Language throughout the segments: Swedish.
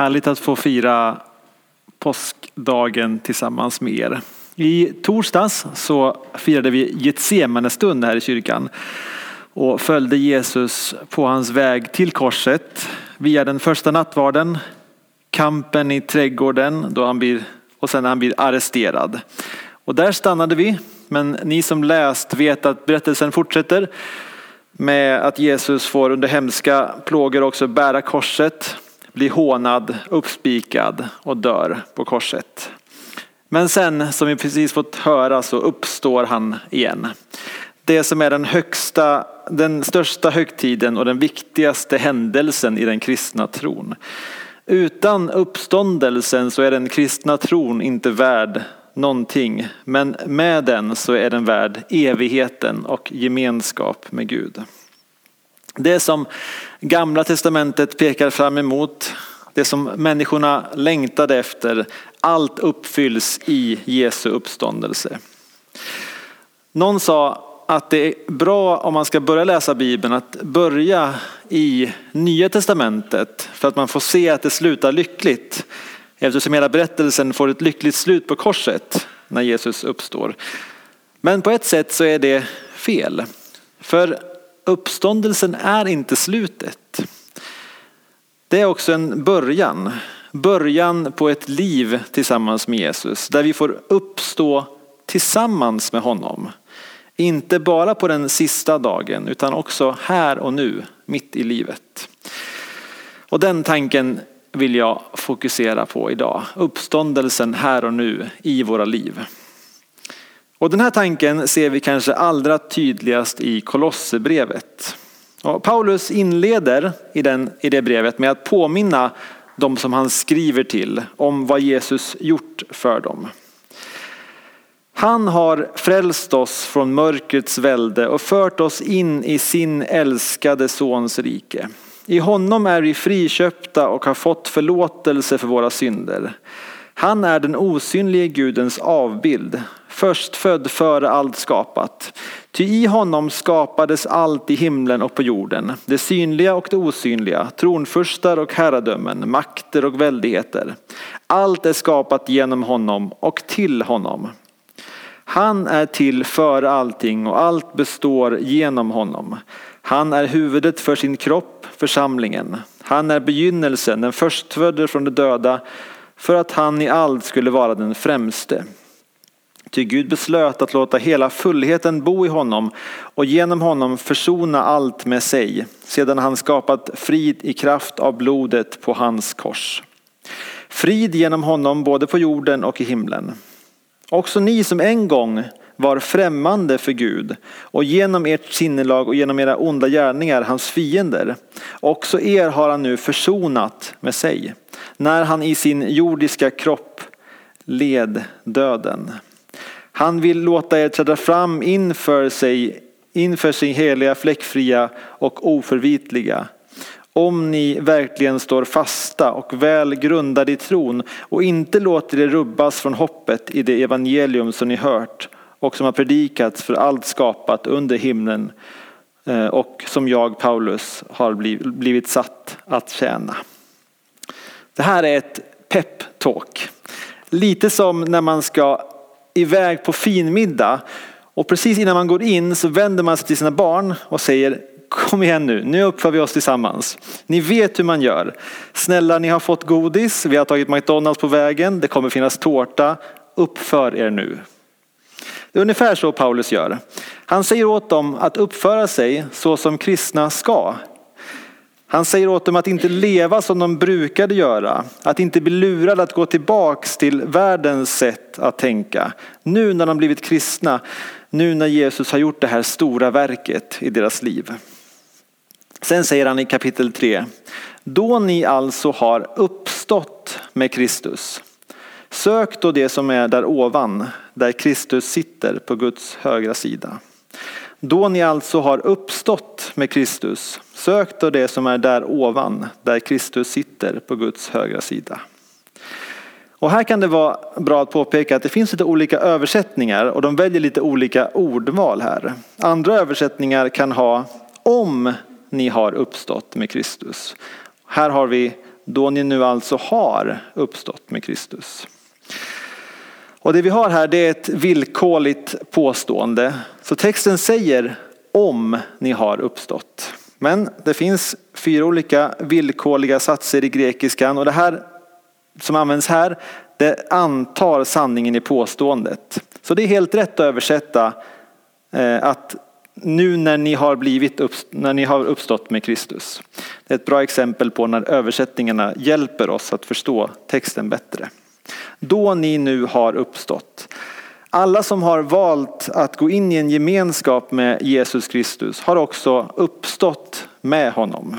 Härligt att få fira påskdagen tillsammans med er. I torsdags så firade vi Getsemanestund här i kyrkan och följde Jesus på hans väg till korset via den första nattvarden, kampen i trädgården då han blir, och sen när han blir arresterad. Och där stannade vi, men ni som läst vet att berättelsen fortsätter med att Jesus får under hemska plågor också bära korset blir hånad, uppspikad och dör på korset. Men sen, som vi precis fått höra, så uppstår han igen. Det som är den högsta, den största högtiden och den viktigaste händelsen i den kristna tron. Utan uppståndelsen så är den kristna tron inte värd någonting. Men med den så är den värd evigheten och gemenskap med Gud. Det som gamla testamentet pekar fram emot, det som människorna längtade efter, allt uppfylls i Jesu uppståndelse. Någon sa att det är bra om man ska börja läsa Bibeln att börja i Nya Testamentet för att man får se att det slutar lyckligt. Eftersom hela berättelsen får ett lyckligt slut på korset när Jesus uppstår. Men på ett sätt så är det fel. För uppståndelsen är inte slutet. Det är också en början. Början på ett liv tillsammans med Jesus. Där vi får uppstå tillsammans med honom. Inte bara på den sista dagen utan också här och nu, mitt i livet. Och den tanken vill jag fokusera på idag. Uppståndelsen här och nu i våra liv. Och den här tanken ser vi kanske allra tydligast i Kolosserbrevet. Och Paulus inleder i, den, i det brevet med att påminna de som han skriver till om vad Jesus gjort för dem. Han har frälst oss från mörkrets välde och fört oss in i sin älskade sons rike. I honom är vi friköpta och har fått förlåtelse för våra synder. Han är den osynlige Gudens avbild, förstfödd före allt skapat. Ty i honom skapades allt i himlen och på jorden, det synliga och det osynliga, tronfurstar och herradömen, makter och väldigheter. Allt är skapat genom honom och till honom. Han är till före allting och allt består genom honom. Han är huvudet för sin kropp, församlingen. Han är begynnelsen, den förstfödde från de döda, för att han i allt skulle vara den främste. Ty Gud beslöt att låta hela fullheten bo i honom och genom honom försona allt med sig, sedan han skapat frid i kraft av blodet på hans kors. Frid genom honom både på jorden och i himlen. Också ni som en gång var främmande för Gud och genom ert sinnelag och genom era onda gärningar hans fiender. Också er har han nu försonat med sig när han i sin jordiska kropp led döden. Han vill låta er träda fram inför sig, inför sin heliga, fläckfria och oförvitliga. Om ni verkligen står fasta och väl grundade i tron och inte låter er rubbas från hoppet i det evangelium som ni hört och som har predikats för allt skapat under himlen eh, och som jag, Paulus, har blivit satt att tjäna. Det här är ett peptalk, Lite som när man ska iväg på finmiddag och precis innan man går in så vänder man sig till sina barn och säger Kom igen nu, nu uppför vi oss tillsammans. Ni vet hur man gör. Snälla, ni har fått godis, vi har tagit McDonalds på vägen, det kommer finnas tårta. Uppför er nu. Det är ungefär så Paulus gör. Han säger åt dem att uppföra sig så som kristna ska. Han säger åt dem att inte leva som de brukade göra, att inte bli lurade att gå tillbaks till världens sätt att tänka. Nu när de blivit kristna, nu när Jesus har gjort det här stora verket i deras liv. Sen säger han i kapitel 3, då ni alltså har uppstått med Kristus, sök då det som är där ovan, där Kristus sitter på Guds högra sida. Då ni alltså har uppstått med Kristus, sök då det som är där ovan, där Kristus sitter på Guds högra sida. Och här kan det vara bra att påpeka att det finns lite olika översättningar och de väljer lite olika ordval här. Andra översättningar kan ha om ni har uppstått med Kristus. Här har vi då ni nu alltså har uppstått med Kristus. Och det vi har här det är ett villkorligt påstående. Så texten säger om ni har uppstått. Men det finns fyra olika villkorliga satser i grekiskan och det här som används här det antar sanningen i påståendet. Så det är helt rätt att översätta eh, att nu när ni har blivit upp, när ni har uppstått med Kristus. Det är ett bra exempel på när översättningarna hjälper oss att förstå texten bättre. Då ni nu har uppstått. Alla som har valt att gå in i en gemenskap med Jesus Kristus har också uppstått med honom.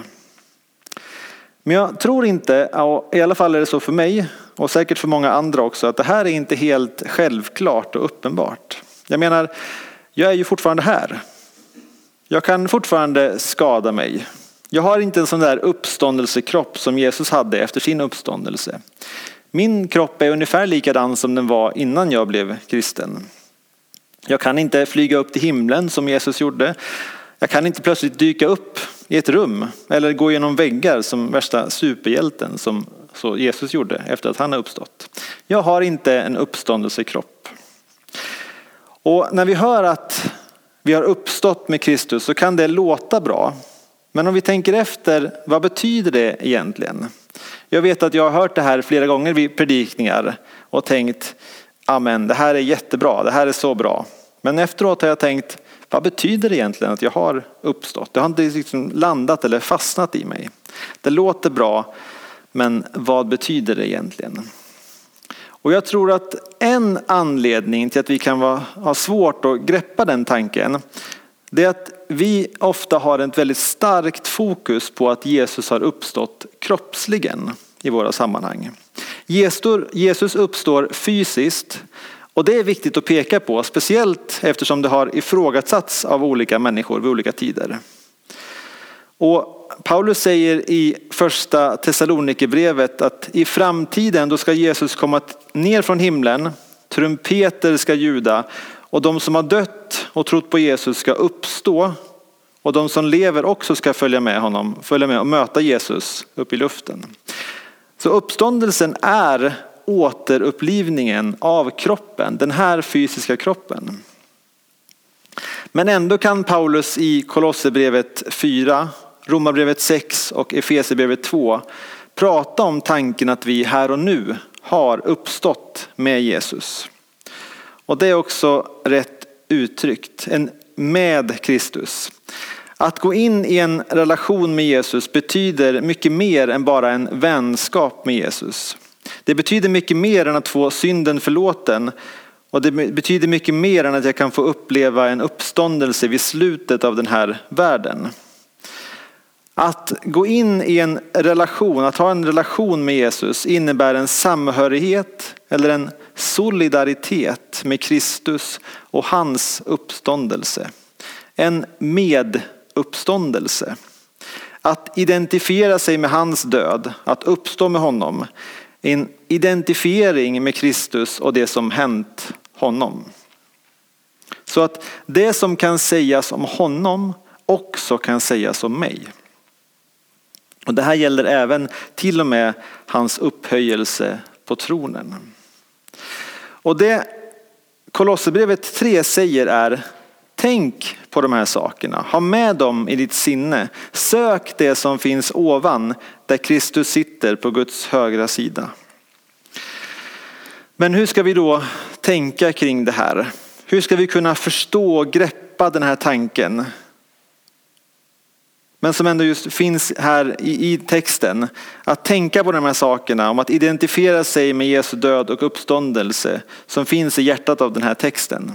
Men jag tror inte, i alla fall är det så för mig och säkert för många andra också, att det här är inte helt självklart och uppenbart. Jag menar, jag är ju fortfarande här. Jag kan fortfarande skada mig. Jag har inte en sån där uppståndelsekropp som Jesus hade efter sin uppståndelse. Min kropp är ungefär likadan som den var innan jag blev kristen. Jag kan inte flyga upp till himlen som Jesus gjorde. Jag kan inte plötsligt dyka upp i ett rum eller gå genom väggar som värsta superhjälten som så Jesus gjorde efter att han har uppstått. Jag har inte en uppståndelsekropp. Och när vi hör att vi har uppstått med Kristus så kan det låta bra. Men om vi tänker efter, vad betyder det egentligen? Jag vet att jag har hört det här flera gånger vid predikningar och tänkt, amen, det här är jättebra, det här är så bra. Men efteråt har jag tänkt, vad betyder det egentligen att jag har uppstått? Det har inte liksom landat eller fastnat i mig. Det låter bra, men vad betyder det egentligen? Och jag tror att en anledning till att vi kan ha svårt att greppa den tanken, det är att vi ofta har ett väldigt starkt fokus på att Jesus har uppstått kroppsligen i våra sammanhang. Jesus uppstår fysiskt och det är viktigt att peka på, speciellt eftersom det har ifrågasatts av olika människor vid olika tider. Och Paulus säger i första Thessalonikerbrevet att i framtiden då ska Jesus komma ner från himlen, trumpeter ska ljuda och de som har dött och trott på Jesus ska uppstå och de som lever också ska följa med honom, följa med och möta Jesus upp i luften. Så uppståndelsen är återupplivningen av kroppen, den här fysiska kroppen. Men ändå kan Paulus i Kolosserbrevet 4, Romarbrevet 6 och Efesierbrevet 2 prata om tanken att vi här och nu har uppstått med Jesus. Och det är också rätt uttryckt, en med Kristus. Att gå in i en relation med Jesus betyder mycket mer än bara en vänskap med Jesus. Det betyder mycket mer än att få synden förlåten och det betyder mycket mer än att jag kan få uppleva en uppståndelse vid slutet av den här världen. Att gå in i en relation, att ha en relation med Jesus innebär en samhörighet eller en solidaritet med Kristus och hans uppståndelse. En meduppståndelse. Att identifiera sig med hans död, att uppstå med honom. En identifiering med Kristus och det som hänt honom. Så att det som kan sägas om honom också kan sägas om mig. Och det här gäller även till och med hans upphöjelse på tronen. Och det Kolosserbrevet 3 säger är Tänk på de här sakerna, ha med dem i ditt sinne. Sök det som finns ovan där Kristus sitter på Guds högra sida. Men hur ska vi då tänka kring det här? Hur ska vi kunna förstå och greppa den här tanken? Men som ändå just finns här i, i, texten. Att tänka på de här sakerna om att identifiera sig med Jesu död och uppståndelse som finns i hjärtat av den här texten.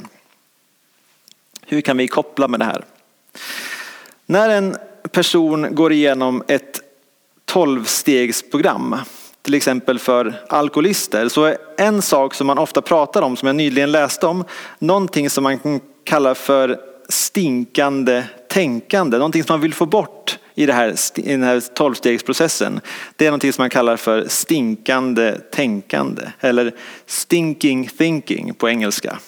Hur kan vi koppla med det här? När en person går igenom ett tolvstegsprogram till exempel för alkoholister, så är en sak som man ofta pratar om, som jag nyligen läste om, någonting som man kan kalla för stinkande tänkande, någonting som man vill få bort i, det här, i den här tolvstegsprocessen. Det är någonting som man kallar för stinkande tänkande eller stinking thinking på engelska.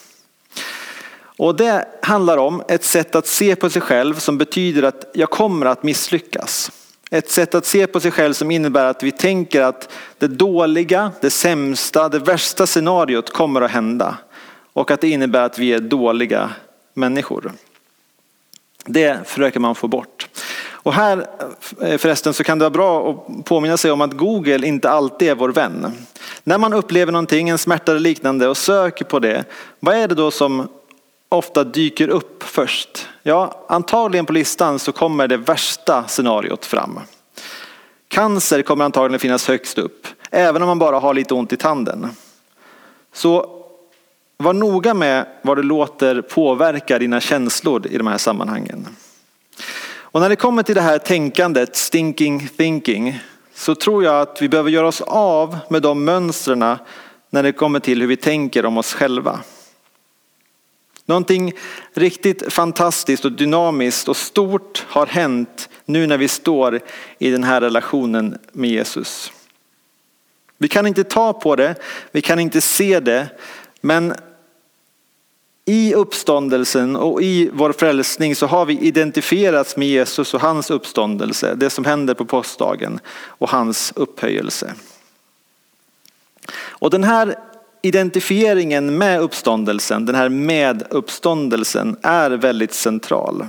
Och det handlar om ett sätt att se på sig själv som betyder att jag kommer att misslyckas. Ett sätt att se på sig själv som innebär att vi tänker att det dåliga, det sämsta, det värsta scenariot kommer att hända. Och att det innebär att vi är dåliga människor. Det försöker man få bort. Och här eh, förresten så kan det vara bra att påminna sig om att Google inte alltid är vår vän. När man upplever någonting, en smärta eller liknande och söker på det, vad är det då som ofta dyker upp först? Ja, antagligen på listan så kommer det värsta scenariot fram. Cancer kommer antagligen finnas högst upp, även om man bara har lite ont i tanden. Så var noga med vad du låter påverka dina känslor i de här sammanhangen. Och när det kommer till det här tänkandet, stinking thinking, så tror jag att vi behöver göra oss av med de mönstren när det kommer till hur vi tänker om oss själva. Någonting riktigt fantastiskt och dynamiskt och stort har hänt nu när vi står i den här relationen med Jesus. Vi kan inte ta på det, vi kan inte se det, men i uppståndelsen och i vår frälsning så har vi identifierats med Jesus och hans uppståndelse, det som händer på påskdagen och hans upphöjelse. Och den här identifieringen med uppståndelsen, den här med uppståndelsen är väldigt central.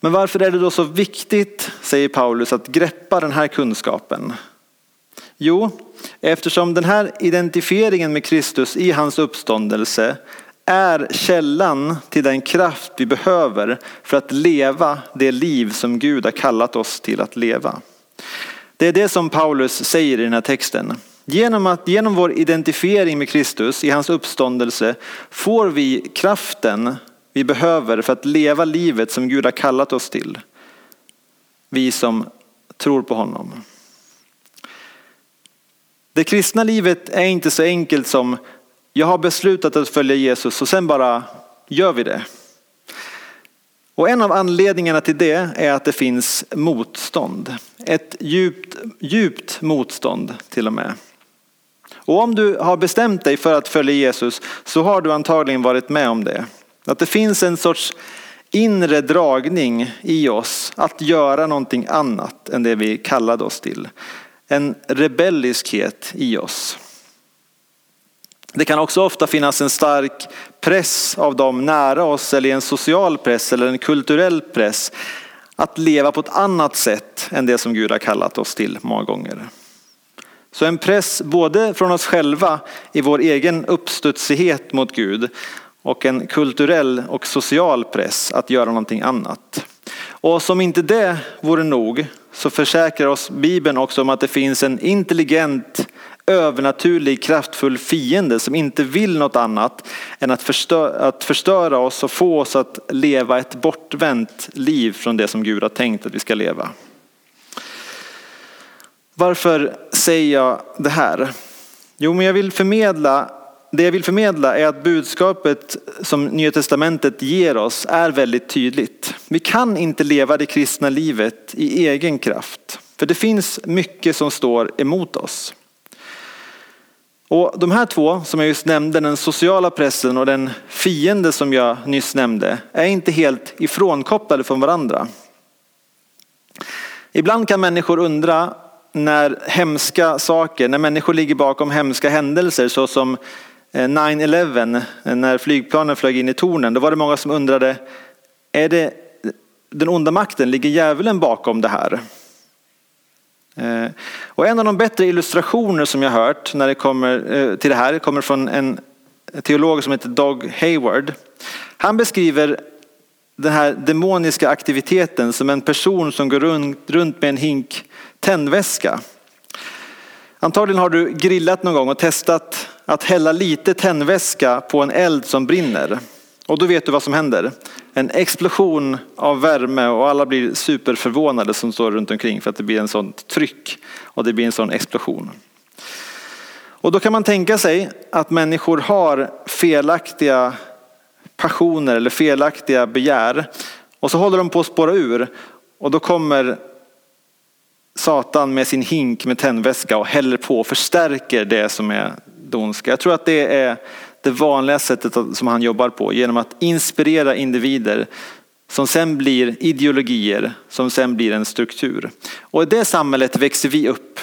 Men varför är det då så viktigt, säger Paulus, att greppa den här kunskapen? Jo, eftersom den här identifieringen med Kristus i hans uppståndelse är källan till den kraft vi behöver för att leva det liv som Gud har kallat oss till att leva. Det är det som Paulus säger i den här texten. Genom, att, genom vår identifiering med Kristus i hans uppståndelse får vi kraften vi behöver för att leva livet som Gud har kallat oss till. Vi som tror på honom. Det kristna livet är inte så enkelt som jag har beslutat att följa Jesus och sen bara gör vi det. Och en av anledningarna till det är att det finns motstånd. Ett djupt, djupt motstånd till och med. Och om du har bestämt dig för att följa Jesus så har du antagligen varit med om det. Att det finns en sorts inre dragning i oss att göra någonting annat än det vi kallade oss till. En rebelliskhet i oss. Det kan också ofta finnas en stark press av dem nära oss eller en social press eller en kulturell press att leva på ett annat sätt än det som Gud har kallat oss till många gånger. Så en press både från oss själva i vår egen uppstudsighet mot Gud och en kulturell och social press att göra någonting annat. Och som inte det vore nog så försäkrar oss Bibeln också om att det finns en intelligent övernaturlig kraftfull fiende som inte vill något annat än att förstöra, att förstöra oss och få oss att leva ett bortvänt liv från det som Gud har tänkt att vi ska leva. Varför säger jag det här? Jo, men jag vill förmedla det jag vill förmedla är att budskapet som Nya Testamentet ger oss är väldigt tydligt. Vi kan inte leva det kristna livet i egen kraft. För det finns mycket som står emot oss. Och de här två som jag just nämnde, den sociala pressen och den fiende som jag nyss nämnde, är inte helt ifrånkopplade från varandra. Ibland kan människor undra när hemska saker, när människor ligger bakom hemska händelser såsom eh, 9-11, när flygplanen flög in i tornen, då var det många som undrade, är det den onda makten, ligger djävulen bakom det här? Eh, och en av de bättre illustrationer som jag hört när det kommer eh, till det här kommer från en teolog som heter Doug Hayward. Han beskriver den här demoniska aktiviteten som en person som går runt med en hink tändväska. Antagligen har du grillat någon gång och testat att hälla lite tändväska på en eld som brinner. Och då vet du vad som händer. En explosion av värme och alla blir superförvånade som står runt omkring för att det blir en sån tryck och det blir en sån explosion. Och då kan man tänka sig att människor har felaktiga passioner eller felaktiga begär och så håller de på att spåra ur och då kommer Satan med sin hink med tändväska och häller på och förstärker det som är det ondska. Jag tror att det är det vanliga sättet som han jobbar på genom att inspirera individer som sen blir ideologier, som sen blir en struktur. Och i det samhället växer vi upp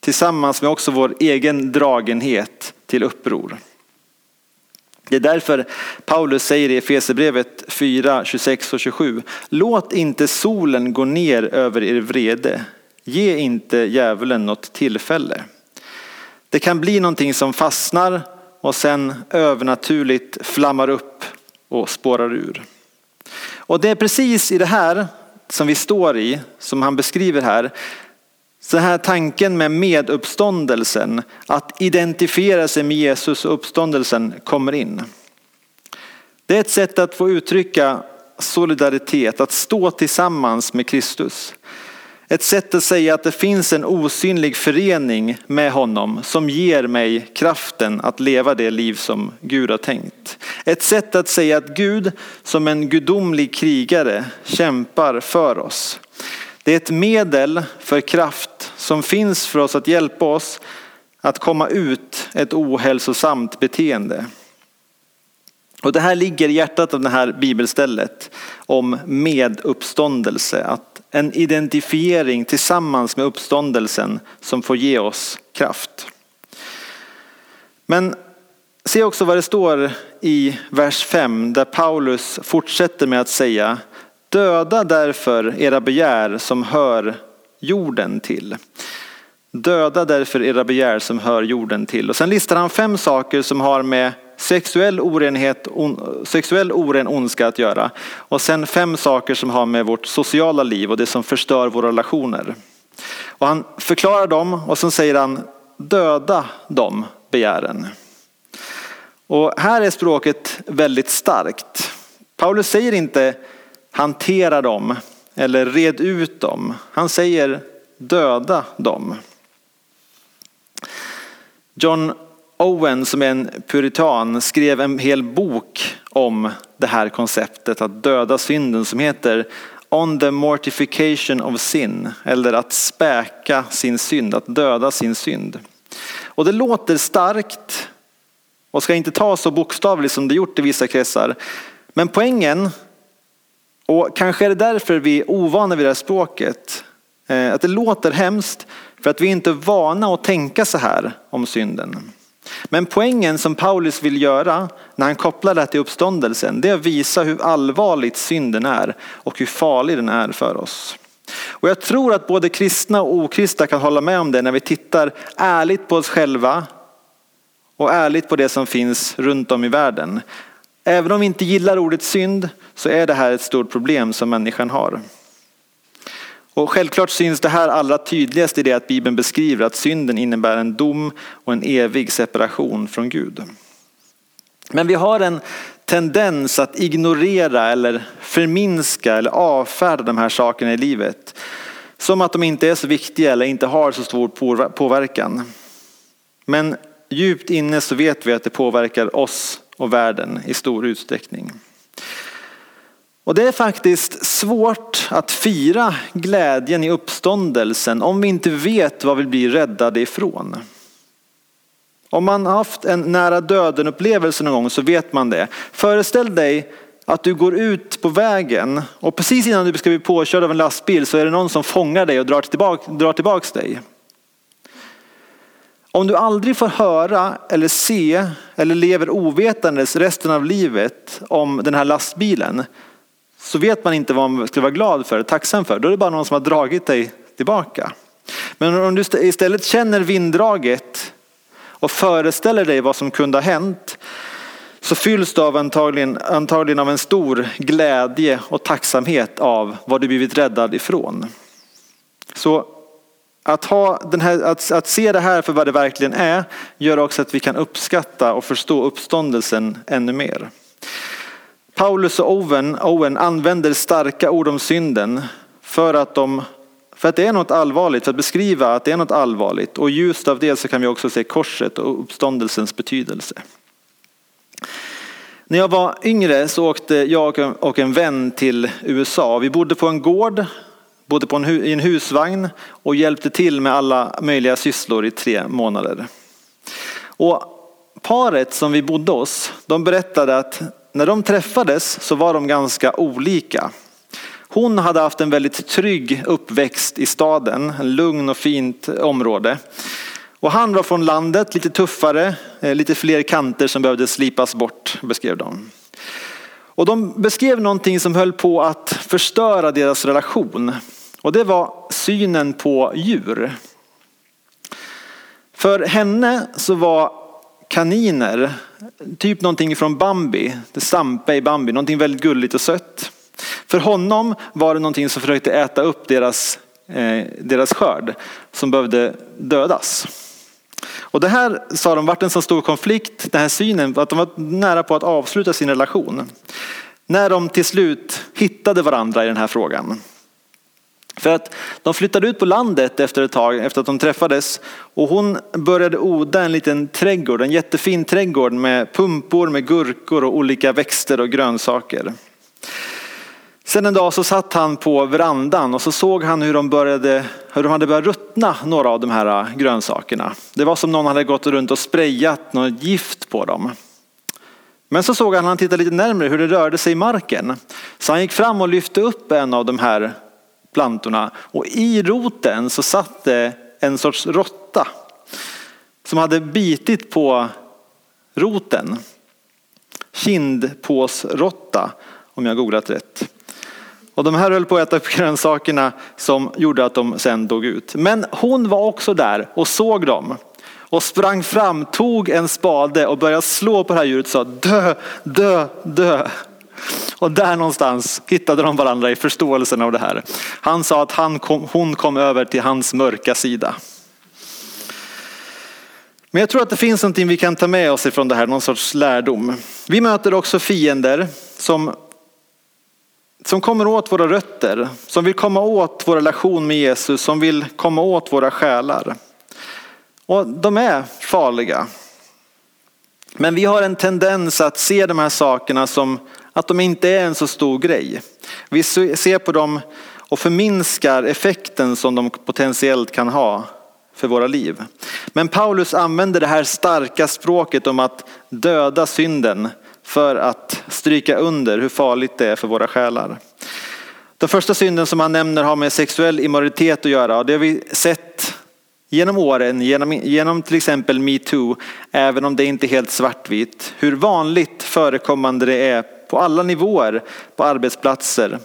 tillsammans med också vår egen dragenhet till uppror. Det är därför Paulus säger i Efesierbrevet 4, 26 och 27. Låt inte solen gå ner över er vrede. Ge inte djävulen något tillfälle. Det kan bli någonting som fastnar och sen övernaturligt flammar upp och spårar ur. Och det är precis i det här som vi står i, som han beskriver här, så här tanken med meduppståndelsen, att identifiera sig med Jesus och uppståndelsen kommer in. Det är ett sätt att få uttrycka solidaritet, att stå tillsammans med Kristus. Ett sätt att säga att det finns en osynlig förening med honom som ger mig kraften att leva det liv som Gud har tänkt. Ett sätt att säga att Gud som en gudomlig krigare kämpar för oss. Det är ett medel för kraft som finns för oss att hjälpa oss att komma ut ett ohälsosamt beteende. Och det här ligger i hjärtat av det här bibelstället om meduppståndelse. Att en identifiering tillsammans med uppståndelsen som får ge oss kraft. Men se också vad det står i vers 5 där Paulus fortsätter med att säga Döda därför era begär som hör jorden till. Döda därför era begär som hör jorden till. Och sen listar han fem saker som har med sexuell, orenhet, on, sexuell oren ondska att göra. Och sen fem saker som har med vårt sociala liv och det som förstör våra relationer. Och han förklarar dem och sen säger han döda de begären. Och här är språket väldigt starkt. Paulus säger inte hantera dem eller red ut dem. Han säger döda dem. John Owen som är en puritan skrev en hel bok om det här konceptet att döda synden som heter On the mortification of sin eller att späka sin synd, att döda sin synd. Och det låter starkt och ska inte tas så bokstavligt som det gjort i vissa kretsar. Men poängen och kanske är det därför vi är ovana vid det här språket. Eh, att det låter hemskt för att vi inte är vana att tänka så här om synden. Men poängen som Paulus vill göra när han kopplar det till uppståndelsen, det är att visa hur allvarligt synden är och hur farlig den är för oss. Och jag tror att både kristna och okristna kan hålla med om det när vi tittar ärligt på oss själva och ärligt på det som finns runt om i världen. Även om vi inte gillar ordet synd så är det här ett stort problem som människan har. Och självklart syns det här allra tydligast i det att Bibeln beskriver att synden innebär en dom och en evig separation från Gud. Men vi har en tendens att ignorera eller förminska eller avfärda de här sakerna i livet. Som att de inte är så viktiga eller inte har så stor påverkan. Men djupt inne så vet vi att det påverkar oss och världen i stor utsträckning. Och det är faktiskt svårt att fira glädjen i uppståndelsen om vi inte vet vad vi blir räddade ifrån. Om man har haft en nära döden upplevelse någon gång så vet man det. Föreställ dig att du går ut på vägen och precis innan du ska bli påkörd av en lastbil så är det någon som fångar dig och drar tillbaka, drar tillbaks dig. Om du aldrig får höra eller se eller lever ovetandes resten av livet om den här lastbilen så vet man inte vad man ska vara glad för, tacksam för. Då är det bara någon som har dragit dig tillbaka. Men om du istället känner vinddraget och föreställer dig vad som kunde ha hänt så fylls du av antagligen, antagligen av en stor glädje och tacksamhet av vad du blivit räddad ifrån. Så att, ha den här, att, att se det här för vad det verkligen är gör också att vi kan uppskatta och förstå uppståndelsen ännu mer. Paulus och Owen, Owen använder starka ord om synden för att, de, för att det är något allvarligt, för att beskriva att det är något allvarligt. Och just av det så kan vi också se korset och uppståndelsens betydelse. När jag var yngre så åkte jag och en vän till USA. Vi bodde på en gård, bodde på en, i en husvagn och hjälpte till med alla möjliga sysslor i tre månader. Och paret som vi bodde hos, de berättade att när de träffades så var de ganska olika. Hon hade haft en väldigt trygg uppväxt i staden, en lugn och fint område. Och han var från landet, lite tuffare, eh, lite fler kanter som behövde slipas bort, beskrev de. Och de beskrev någonting som höll på att förstöra deras relation. Och det var synen på djur. För henne så var kaniner typ någonting från Bambi, det Sampe i Bambi, någonting väldigt gulligt och sött. För honom var det någonting som försökte äta upp deras, eh, deras skörd som behövde dödas. Och det här sa de vart en så stor konflikt, den här synen, att de var nära på att avsluta sin relation. När de till slut hittade varandra i den här frågan. För att de flyttade ut på landet efter ett tag, efter att de träffades. Och hon började odla en liten trädgård, en jättefin trädgård med pumpor, med gurkor och olika växter och grönsaker. Sen en dag så satt han på verandan och så såg han hur de, började, hur de hade börjat ruttna, några av de här äh, grönsakerna. Det var som någon hade gått runt och sprayat något gift på dem. Men så såg han, han tittade lite närmare, hur det rörde sig i marken. Så han gick fram och lyfte upp en av de här plantorna och i roten så satt det en sorts råtta som hade bitit på roten. Kindpåsråtta om jag googlat rätt. Och de här höll på att äta upp grönsakerna som gjorde att de sen dog ut. Men hon var också där och såg dem och sprang fram, tog en spade och började slå på det här djuret och sa dö, dö, dö. Och där någonstans hittade de varandra i förståelsen av det här. Han sa att han kom, hon kom över till hans mörka sida. Men jag tror att det finns någonting vi kan ta med oss ifrån det här, någon sorts lärdom. Vi möter också fiender som, som kommer åt våra rötter, som vill komma åt vår relation med Jesus, som vill komma åt våra själar. Och de är farliga. Men vi har en tendens att se de här sakerna som att de inte är en så stor grej. Vi ser på dem och förminskar effekten som de potentiellt kan ha för våra liv. Men Paulus använder det här starka språket om att döda synden för att stryka under hur farligt det är för våra själar. Den första synden som han nämner har med sexuell immoralitet att göra och det har vi sett genom åren, genom, genom till exempel metoo, även om det inte är helt svartvitt, hur vanligt förekommande det är på alla nivåer på arbetsplatser.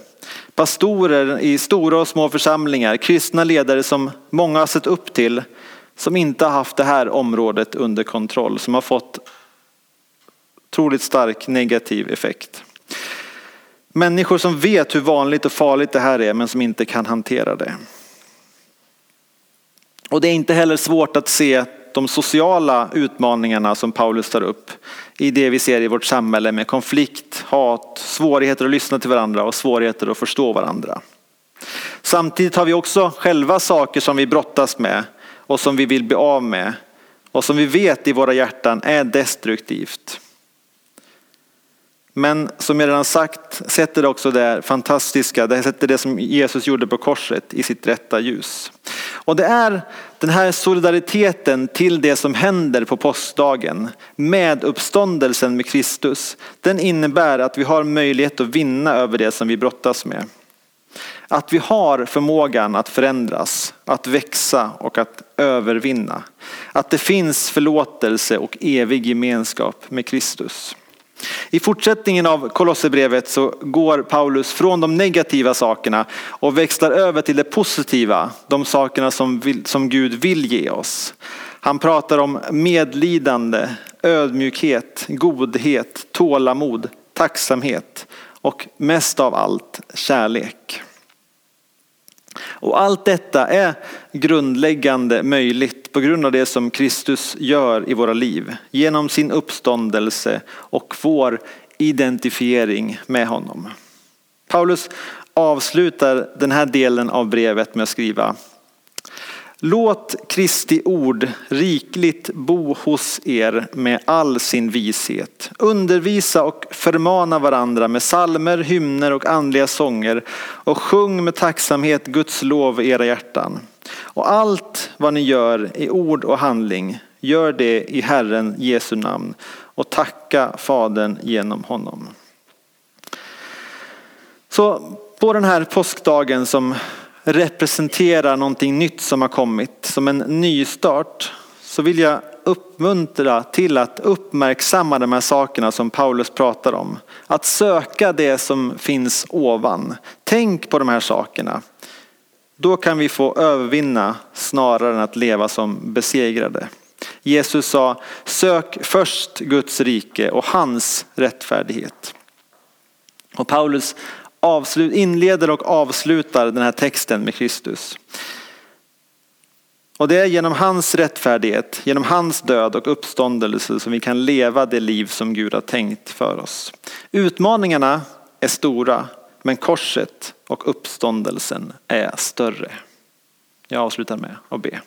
Pastorer i stora och små församlingar, kristna ledare som många har sett upp till, som inte har haft det här området under kontroll, som har fått otroligt stark negativ effekt. Människor som vet hur vanligt och farligt det här är men som inte kan hantera det. Och det är inte heller svårt att se de sociala utmaningarna som Paulus tar upp i det vi ser i vårt samhälle med konflikt, hat, svårigheter att lyssna till varandra och svårigheter att förstå varandra. Samtidigt har vi också själva saker som vi brottas med och som vi vill bli av med och som vi vet i våra hjärtan är destruktivt. Men som jag redan sagt sätter det också det fantastiska, det sätter det som Jesus gjorde på korset i sitt rätta ljus. Och det är den här solidariteten till det som händer på påskdagen med uppståndelsen med Kristus. Den innebär att vi har möjlighet att vinna över det som vi brottas med. Att vi har förmågan att förändras, att växa och att övervinna. Att det finns förlåtelse och evig gemenskap med Kristus. I fortsättningen av Kolosserbrevet så går Paulus från de negativa sakerna och växlar över till det positiva, de sakerna som, vill, som Gud vill ge oss. Han pratar om medlidande, ödmjukhet, godhet, tålamod, tacksamhet och mest av allt kärlek. Och allt detta är grundläggande möjligt på grund av det som Kristus gör i våra liv. Genom sin uppståndelse och vår identifiering med honom. Paulus avslutar den här delen av brevet med att skriva Låt Kristi ord rikligt bo hos er med all sin vishet. Undervisa och förmana varandra med salmer, hymner och andliga sånger och sjung med tacksamhet Guds lov i era hjärtan. Och allt vad ni gör i ord och handling, gör det i Herren Jesu namn och tacka Fadern genom honom. Så på den här påskdagen som representerar någonting nytt som har kommit, som en nystart, så vill jag uppmuntra till att uppmärksamma de här sakerna som Paulus pratar om. Att söka det som finns ovan. Tänk på de här sakerna. Då kan vi få övervinna snarare än att leva som besegrade. Jesus sa, sök först Guds rike och hans rättfärdighet. Och Paulus avslut, inleder och avslutar den här texten med Kristus. Och det är genom hans rättfärdighet, genom hans död och uppståndelse som vi kan leva det liv som Gud har tänkt för oss. Utmaningarna är stora, men korset och uppståndelsen är större. Jag avslutar med att be.